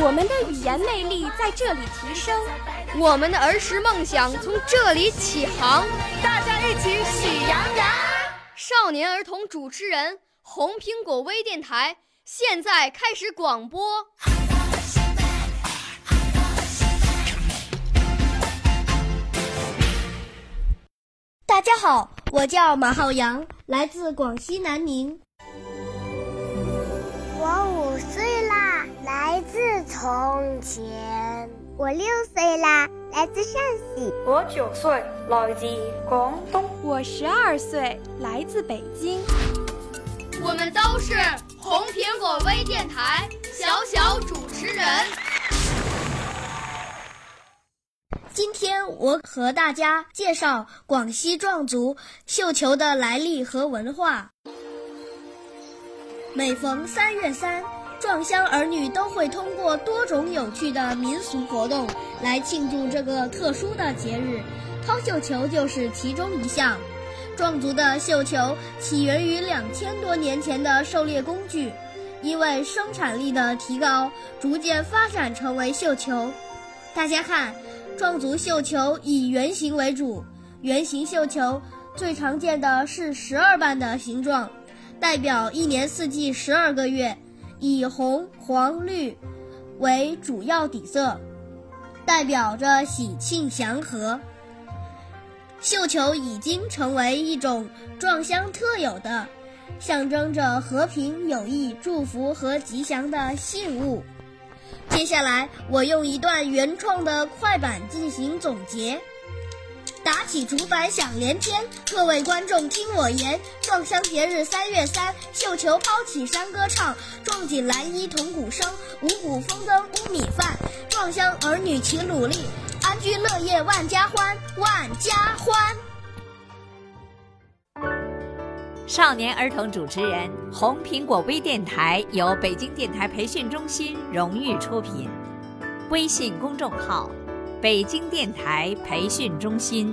我们的语言魅力在这里提升，我们的儿时梦想从这里起航。大家一起喜羊羊。少年儿童主持人，红苹果微电台。现在开始广播。大家好，我叫马浩洋，来自广西南宁。从前。我六岁啦，来自陕西。我九岁，来自广东。我十二岁，来自北京。我们都是红苹果微电台小小主持人。今天我和大家介绍广西壮族绣球的来历和文化。每逢三月三，壮乡儿女都会通过多种有趣的民俗活动来庆祝这个特殊的节日，抛绣球就是其中一项。壮族的绣球起源于两千多年前的狩猎工具，因为生产力的提高，逐渐发展成为绣球。大家看，壮族绣球以圆形为主，圆形绣球最常见的是十二瓣的形状，代表一年四季十二个月，以红、黄、绿为主要底色，代表着喜庆祥和。绣球已经成为一种壮乡特有的、象征着和平、友谊、祝福和吉祥的信物。接下来，我用一段原创的快板进行总结：打起竹板响连天，各位观众听我言，壮乡节日三月三，绣球抛起山歌唱，壮锦蓝衣铜鼓声，五谷丰登屋米饭，壮乡儿女齐努力。安居乐业万家欢，万家欢。少年儿童主持人，红苹果微电台由北京电台培训中心荣誉出品，微信公众号：北京电台培训中心。